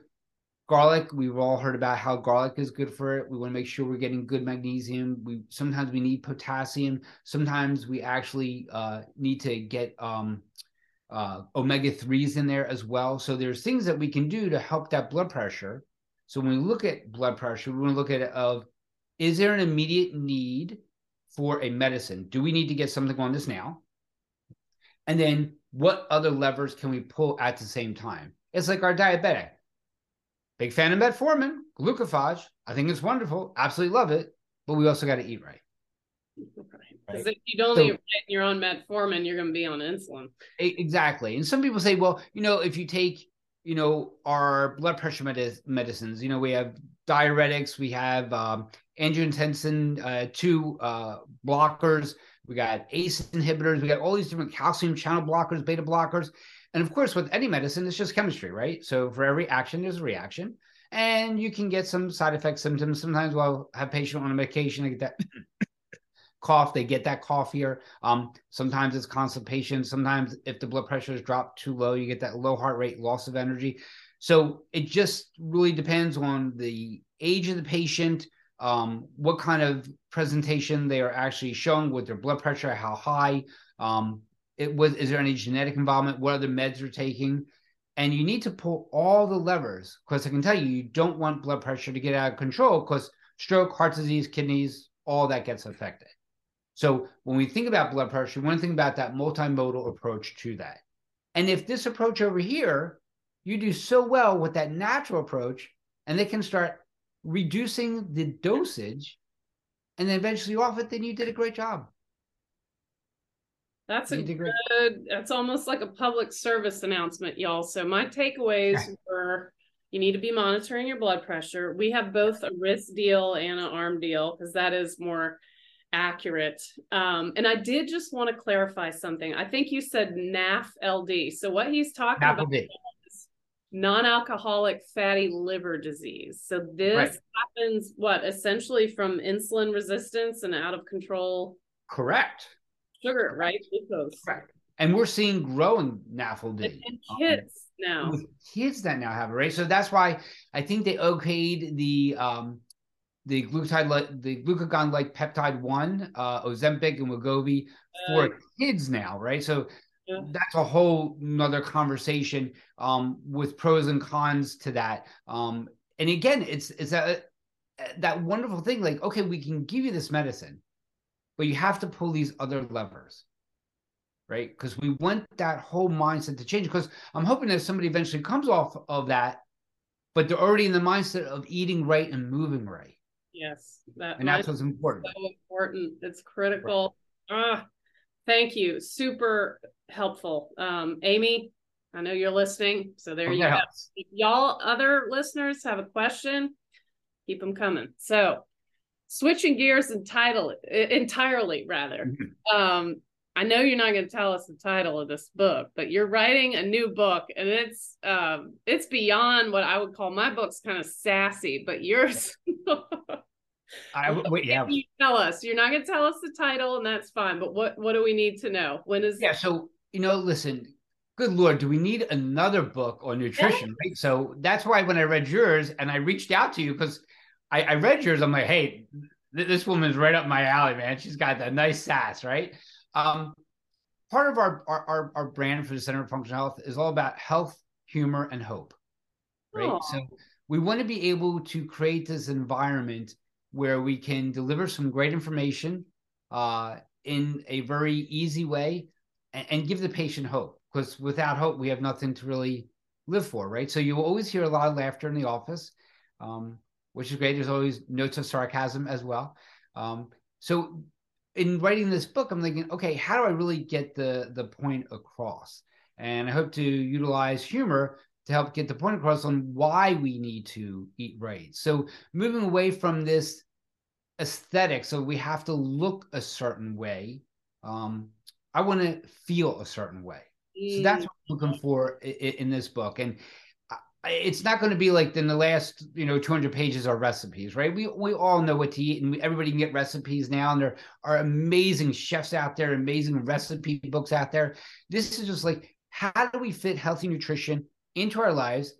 garlic, we've all heard about how garlic is good for it. We want to make sure we're getting good magnesium. We sometimes we need potassium. Sometimes we actually uh, need to get um, uh, omega 3s in there as well. So there's things that we can do to help that blood pressure. So when we look at blood pressure, we want to look at it of is there an immediate need for a medicine? Do we need to get something on this now? And then what other levers can we pull at the same time? It's like our diabetic. Big fan of metformin, glucophage. I think it's wonderful. Absolutely love it. But we also got to eat right. Because right. if you don't so, eat your own metformin, you're going to be on insulin. Exactly. And some people say, well, you know, if you take, you know, our blood pressure med- medicines, you know, we have diuretics, we have um, angiotensin uh, two uh, blockers, we got ACE inhibitors, we got all these different calcium channel blockers, beta blockers. And of course, with any medicine, it's just chemistry, right? So for every action, there's a reaction. And you can get some side effect symptoms. Sometimes we'll have patient on a medication, they get that cough, they get that cough here. Um, sometimes it's constipation. Sometimes if the blood pressure is dropped too low, you get that low heart rate, loss of energy. So it just really depends on the age of the patient, um, what kind of presentation they are actually showing with their blood pressure, how high. Um, it was is there any genetic involvement? What other meds are taking? And you need to pull all the levers because I can tell you, you don't want blood pressure to get out of control because stroke, heart disease, kidneys, all that gets affected. So when we think about blood pressure, we want to think about that multimodal approach to that. And if this approach over here, you do so well with that natural approach, and they can start reducing the dosage and then eventually off it, then you did a great job. That's a good, that's almost like a public service announcement, y'all. So my takeaways were you need to be monitoring your blood pressure. We have both a wrist deal and an arm deal because that is more accurate. Um, and I did just want to clarify something. I think you said NAF LD. So what he's talking NAF about non-alcoholic fatty liver disease. So this right. happens what essentially from insulin resistance and out of control. Correct sugar, right? Glucose. Right. And we're seeing growing NAFLD. And, and kids um, now. Kids that now have it, right? So that's why I think they okayed the um the glutathione the glucagon like peptide one, uh Ozempic and Wegovy for uh, kids now, right? So yeah. that's a whole another conversation um with pros and cons to that. Um and again, it's it's a that wonderful thing like okay, we can give you this medicine but you have to pull these other levers right because we want that whole mindset to change because i'm hoping that somebody eventually comes off of that but they're already in the mindset of eating right and moving right yes that and that's what's important so important it's critical right. ah thank you. Super helpful. Um amy i know you're listening so there you go. If y'all other listeners have a question keep them coming. So switching gears entitle, entirely rather. Mm-hmm. um i know you're not going to tell us the title of this book but you're writing a new book and it's um it's beyond what i would call my book's kind of sassy but yours I wait, yeah. You tell us. You're not going to tell us the title, and that's fine. But what what do we need to know? When is? Yeah. So you know, listen. Good lord, do we need another book on nutrition? Yeah. Right? So that's why when I read yours and I reached out to you because I, I read yours. I'm like, hey, th- this woman's right up my alley, man. She's got that nice sass, right? Um, part of our, our our brand for the Center for Functional Health is all about health, humor, and hope. right? So we want to be able to create this environment where we can deliver some great information uh, in a very easy way and, and give the patient hope. Because without hope, we have nothing to really live for, right? So you will always hear a lot of laughter in the office, um, which is great. There's always notes of sarcasm as well. Um, so in writing this book, I'm thinking, okay, how do I really get the the point across? And I hope to utilize humor to help get the point across on why we need to eat right. So moving away from this aesthetic, so we have to look a certain way. Um, I want to feel a certain way. So that's what I'm looking for in, in this book. And it's not going to be like in the last you know 200 pages are recipes right we we all know what to eat and we, everybody can get recipes now and there are amazing chefs out there amazing recipe books out there this is just like how do we fit healthy nutrition into our lives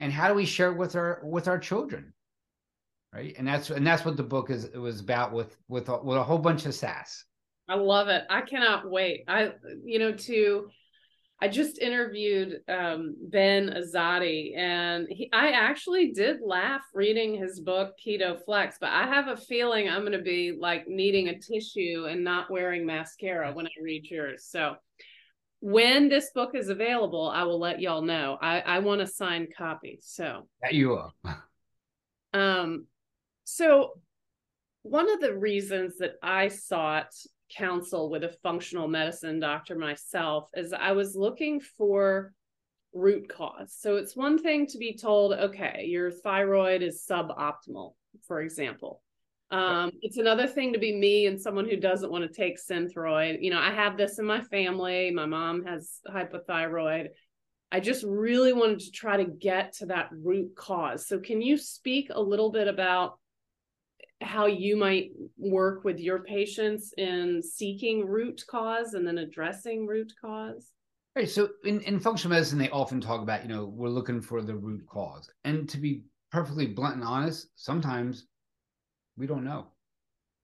and how do we share it with our with our children right and that's and that's what the book is it was about with with a, with a whole bunch of sass I love it. I cannot wait. I, you know, to, I just interviewed um, Ben Azadi, and he, I actually did laugh reading his book Keto Flex, but I have a feeling I'm going to be like needing a tissue and not wearing mascara when I read yours. So, when this book is available, I will let y'all know. I, I want a signed copy. So, that you are um, so one of the reasons that I sought counsel with a functional medicine doctor myself is I was looking for root cause. So it's one thing to be told, okay, your thyroid is suboptimal, for example. Um, it's another thing to be me and someone who doesn't want to take Synthroid. You know, I have this in my family. My mom has hypothyroid. I just really wanted to try to get to that root cause. So, can you speak a little bit about how you might work with your patients in seeking root cause and then addressing root cause? Right. So in, in functional medicine, they often talk about, you know, we're looking for the root cause. And to be perfectly blunt and honest, sometimes we don't know.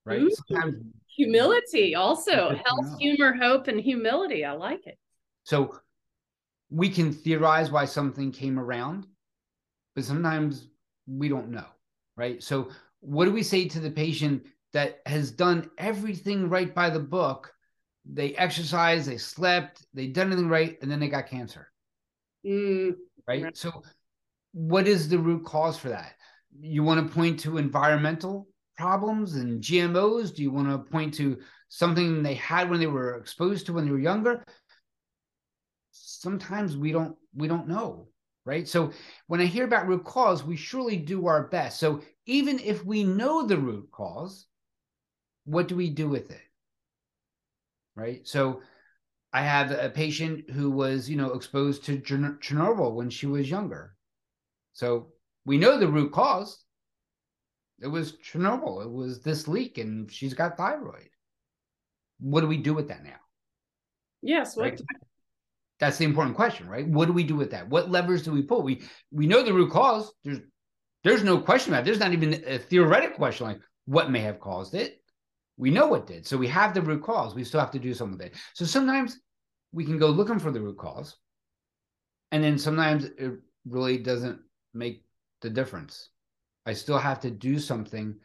Right. Ooh, sometimes humility also health, know. humor, hope, and humility. I like it. so we can theorize why something came around, but sometimes we don't know. Right. So what do we say to the patient that has done everything right by the book? They exercised, they slept, they done everything right, and then they got cancer. Mm, right? Right. So, what is the root cause for that? You want to point to environmental problems and GMOs? Do you want to point to something they had when they were exposed to when they were younger? Sometimes we don't we don't know, right? So when I hear about root cause, we surely do our best. So even if we know the root cause, what do we do with it? Right? So I have a patient who was, you know, exposed to Chernobyl when she was younger. So we know the root cause. It was Chernobyl. It was this leak, and she's got thyroid. What do we do with that now? yes. What? Right? That's the important question, right? What do we do with that? What levers do we pull? We we know the root cause. There's there's no question about it. There's not even a theoretical question like what may have caused it. We know what did. So we have the root cause. We still have to do something with it. So sometimes we can go looking for the root cause. And then sometimes it really doesn't make the difference. I still have to do something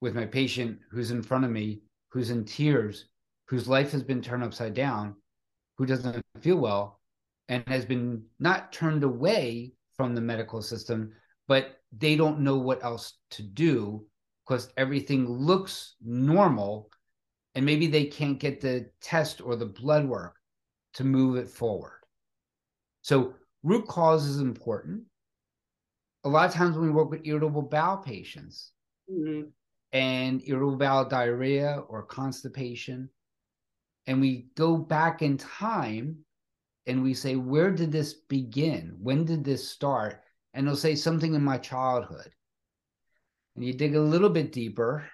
with my patient who's in front of me, who's in tears, whose life has been turned upside down, who doesn't feel well, and has been not turned away from the medical system, but they don't know what else to do because everything looks normal and maybe they can't get the test or the blood work to move it forward. So, root cause is important. A lot of times when we work with irritable bowel patients Mm, and irritable bowel diarrhea or constipation, and we go back in time and we say, Where did this begin? When did this start? And they'll say something in my childhood. And you dig a little bit deeper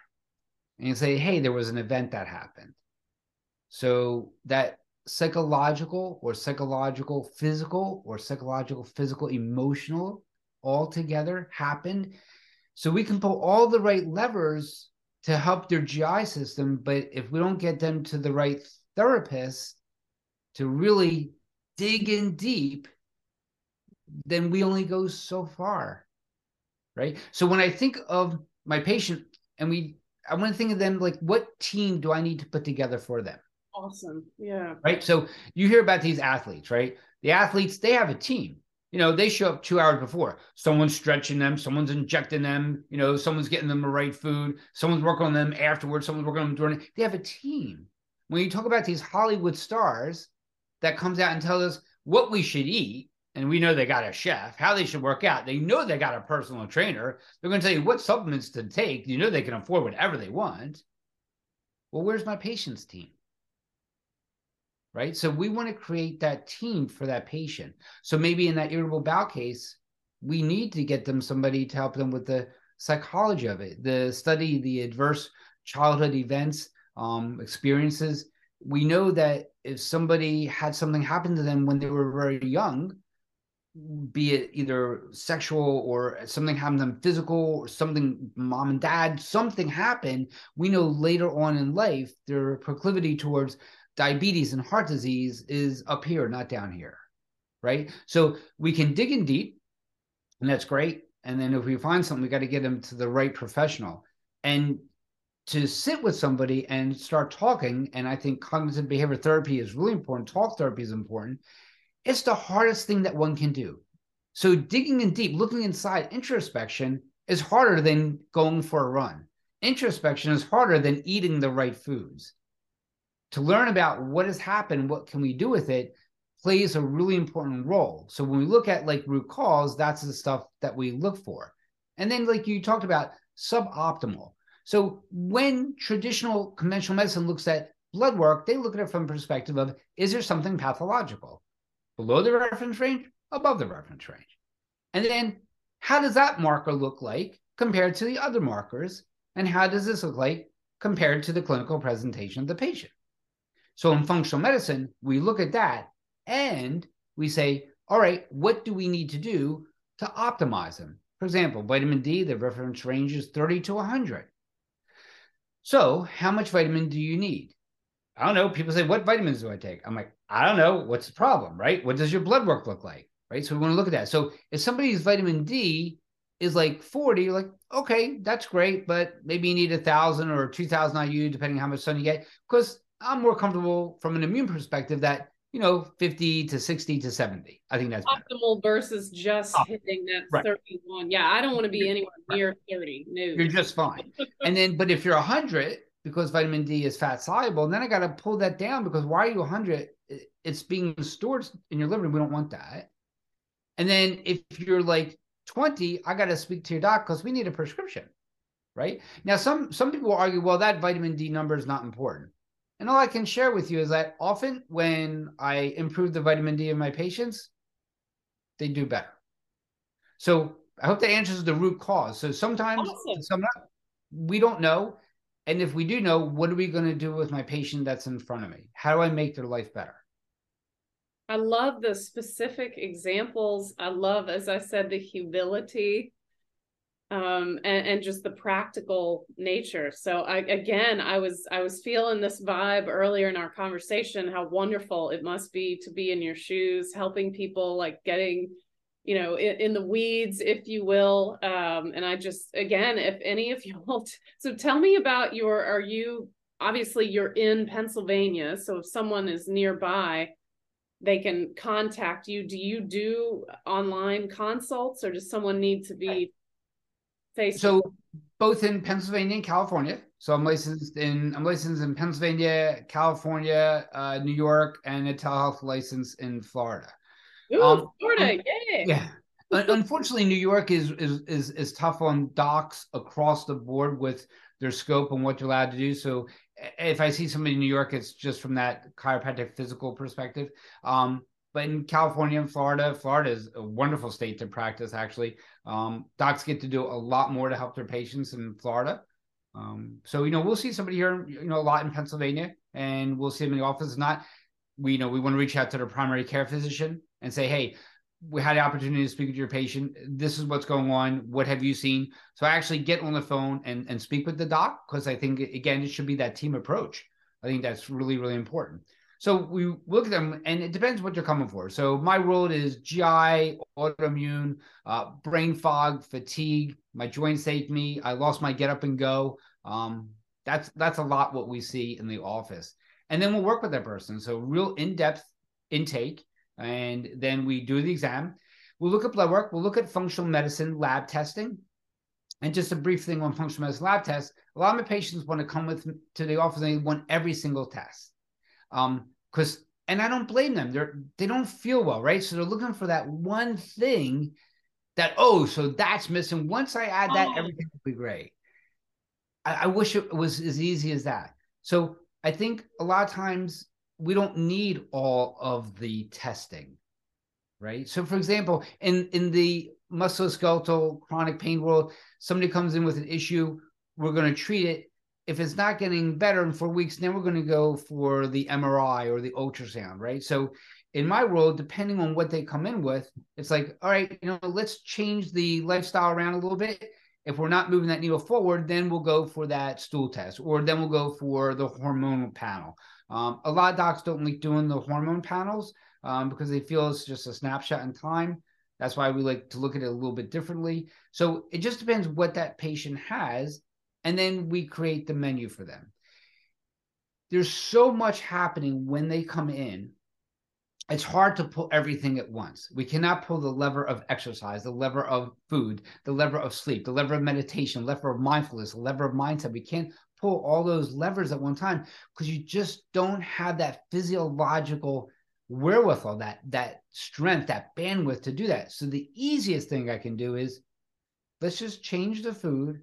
and you say, Hey, there was an event that happened. So that psychological or psychological physical or psychological physical emotional all together happened so we can pull all the right levers to help their gi system but if we don't get them to the right therapist to really dig in deep then we only go so far. Right. So when I think of my patient and we, I want to think of them like, what team do I need to put together for them? Awesome. Yeah. Right. So you hear about these athletes, right? The athletes, they have a team. You know, they show up two hours before. Someone's stretching them, someone's injecting them, you know, someone's getting them the right food, someone's working on them afterwards, someone's working on them during. They have a team. When you talk about these Hollywood stars that comes out and tells us what we should eat, and we know they got a chef, how they should work out. They know they got a personal trainer. They're going to tell you what supplements to take. You know they can afford whatever they want. Well, where's my patient's team? Right. So we want to create that team for that patient. So maybe in that irritable bowel case, we need to get them somebody to help them with the psychology of it, the study, the adverse childhood events, um, experiences. We know that if somebody had something happen to them when they were very young, be it either sexual or something happened to them physical or something mom and dad something happened we know later on in life their proclivity towards diabetes and heart disease is up here not down here right? So we can dig in deep and that's great. And then if we find something we got to get them to the right professional. And to sit with somebody and start talking and i think cognitive behavior therapy is really important talk therapy is important it's the hardest thing that one can do. So digging in deep, looking inside, introspection is harder than going for a run. Introspection is harder than eating the right foods. To learn about what has happened, what can we do with it, plays a really important role. So when we look at like root cause, that's the stuff that we look for. And then like you talked about suboptimal. So when traditional conventional medicine looks at blood work, they look at it from perspective of is there something pathological? below the reference range, above the reference range. And then how does that marker look like compared to the other markers? And how does this look like compared to the clinical presentation of the patient? So in functional medicine, we look at that and we say, all right, what do we need to do to optimize them? For example, vitamin D, the reference range is 30 to 100. So, how much vitamin do you need? I don't know. People say, What vitamins do I take? I'm like, I don't know. What's the problem, right? What does your blood work look like? Right. So we want to look at that. So if somebody's vitamin D is like 40, you're like, okay, that's great, but maybe you need a thousand or 2000 IU, depending how much sun you get. Because I'm more comfortable from an immune perspective that, you know, 50 to 60 to 70. I think that's optimal better. versus just oh, hitting that right. 31. Yeah. I don't want to be anywhere near 30. No. You're just fine. and then, but if you're 100, because vitamin D is fat soluble. And then I got to pull that down because why are you 100? It's being stored in your liver. And we don't want that. And then if you're like 20, I got to speak to your doc because we need a prescription. Right now, some some people argue, well, that vitamin D number is not important. And all I can share with you is that often when I improve the vitamin D of my patients, they do better. So I hope that answers the root cause. So sometimes awesome. some we don't know. And if we do know, what are we going to do with my patient that's in front of me? How do I make their life better? I love the specific examples. I love, as I said, the humility um, and, and just the practical nature. So I again, I was I was feeling this vibe earlier in our conversation. How wonderful it must be to be in your shoes, helping people, like getting you know in, in, the weeds if you will um and i just again if any of you will so tell me about your are you obviously you're in pennsylvania so if someone is nearby they can contact you do you do online consults or does someone need to be face so both in pennsylvania and california so i'm licensed in i'm licensed in pennsylvania california uh, new york and a telehealth license in florida Ooh, um, Florida, yeah. Yeah. Unfortunately, New York is, is is is tough on docs across the board with their scope and what they're allowed to do. So if I see somebody in New York, it's just from that chiropractic physical perspective. Um, but in California and Florida, Florida is a wonderful state to practice. Actually, um, docs get to do a lot more to help their patients in Florida. Um, so you know, we'll see somebody here, you know, a lot in Pennsylvania, and we'll see them in the office. Not we you know we want to reach out to their primary care physician and say, hey, we had the opportunity to speak with your patient. This is what's going on. What have you seen? So I actually get on the phone and, and speak with the doc because I think, again, it should be that team approach. I think that's really, really important. So we look at them, and it depends what you're coming for. So my world is GI, autoimmune, uh, brain fog, fatigue. My joints ache me. I lost my get up and go. Um, that's that's a lot what we see in the office, and then we'll work with that person. So real in depth intake, and then we do the exam. We'll look at blood work. We'll look at functional medicine lab testing. And just a brief thing on functional medicine lab tests. A lot of my patients want to come with to the office and they want every single test. Um, because and I don't blame them. They're they don't feel well, right? So they're looking for that one thing that oh, so that's missing. Once I add that, oh. everything will be great. I, I wish it was as easy as that. So I think a lot of times we don't need all of the testing, right? So for example, in in the musculoskeletal chronic pain world, somebody comes in with an issue, we're going to treat it if it's not getting better in four weeks, then we're going to go for the MRI or the ultrasound, right? So in my world, depending on what they come in with, it's like, all right, you know, let's change the lifestyle around a little bit. If we're not moving that needle forward, then we'll go for that stool test, or then we'll go for the hormonal panel. Um, a lot of docs don't like doing the hormone panels um, because they feel it's just a snapshot in time. That's why we like to look at it a little bit differently. So it just depends what that patient has and then we create the menu for them. There's so much happening when they come in. It's hard to pull everything at once. We cannot pull the lever of exercise, the lever of food, the lever of sleep, the lever of meditation, lever of mindfulness, lever of mindset. We can't pull all those levers at one time because you just don't have that physiological wherewithal, that that strength, that bandwidth to do that. So the easiest thing I can do is let's just change the food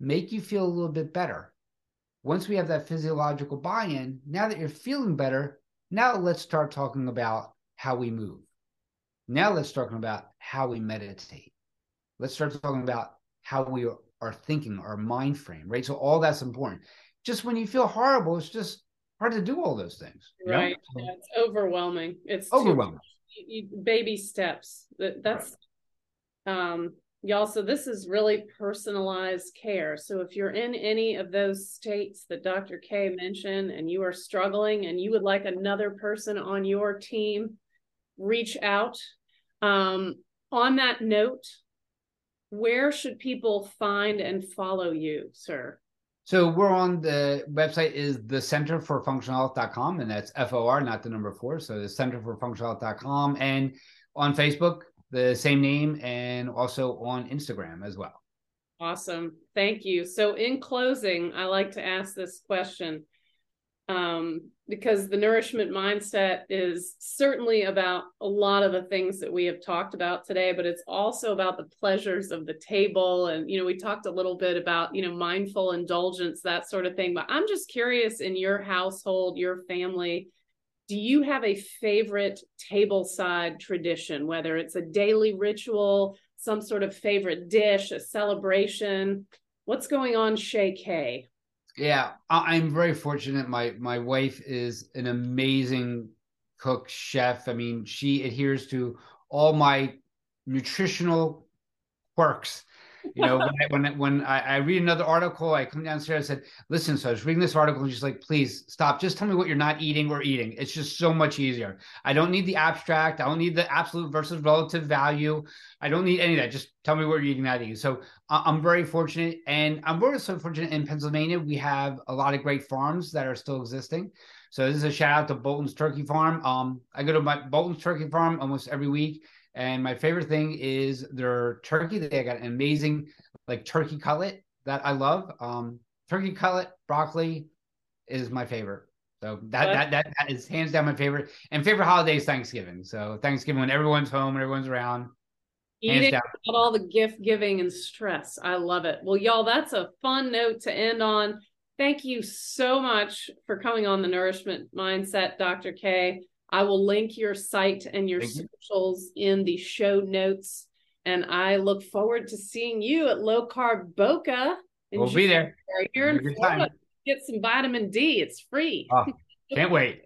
make you feel a little bit better. Once we have that physiological buy in, now that you're feeling better, now let's start talking about how we move. Now let's talk about how we meditate. Let's start talking about how we are thinking, our mind frame, right? So all that's important. Just when you feel horrible, it's just hard to do all those things. Right. Yeah, it's overwhelming. It's overwhelming. You, you, baby steps. That that's right. um Y'all, so this is really personalized care. So if you're in any of those states that Dr. Kaye mentioned and you are struggling and you would like another person on your team, reach out. Um, on that note, where should people find and follow you, sir? So we're on the website is the center for functional health.com and that's F-O-R, not the number four. So the center for functional health.com and on Facebook, the same name and also on Instagram as well. Awesome. Thank you. So, in closing, I like to ask this question um, because the nourishment mindset is certainly about a lot of the things that we have talked about today, but it's also about the pleasures of the table. And, you know, we talked a little bit about, you know, mindful indulgence, that sort of thing. But I'm just curious in your household, your family, do you have a favorite tableside tradition, whether it's a daily ritual, some sort of favorite dish, a celebration? What's going on, Chez Kaye? Yeah, I'm very fortunate. My my wife is an amazing cook, chef. I mean, she adheres to all my nutritional quirks you know, when I, when, when I, I, read another article, I come downstairs and said, "Listen." So I was reading this article, and she's like, "Please stop. Just tell me what you're not eating or eating. It's just so much easier. I don't need the abstract. I don't need the absolute versus relative value. I don't need any of that. Just tell me what you're eating, not eating." So I'm very fortunate, and I'm very so fortunate in Pennsylvania. We have a lot of great farms that are still existing. So this is a shout out to Bolton's Turkey Farm. Um, I go to my Bolton's Turkey Farm almost every week and my favorite thing is their turkey. They got an amazing like turkey cutlet that I love. Um, turkey cutlet, broccoli is my favorite. So that, that that that is hands down my favorite. And favorite holiday is Thanksgiving. So Thanksgiving when everyone's home and everyone's around. Eating without all the gift giving and stress. I love it. Well, y'all, that's a fun note to end on. Thank you so much for coming on the Nourishment Mindset, Dr. Kaye. I will link your site and your Thank socials you. in the show notes. And I look forward to seeing you at Low Carb Boca. We'll January. be there. You're in Florida. Get some vitamin D. It's free. Oh, can't wait.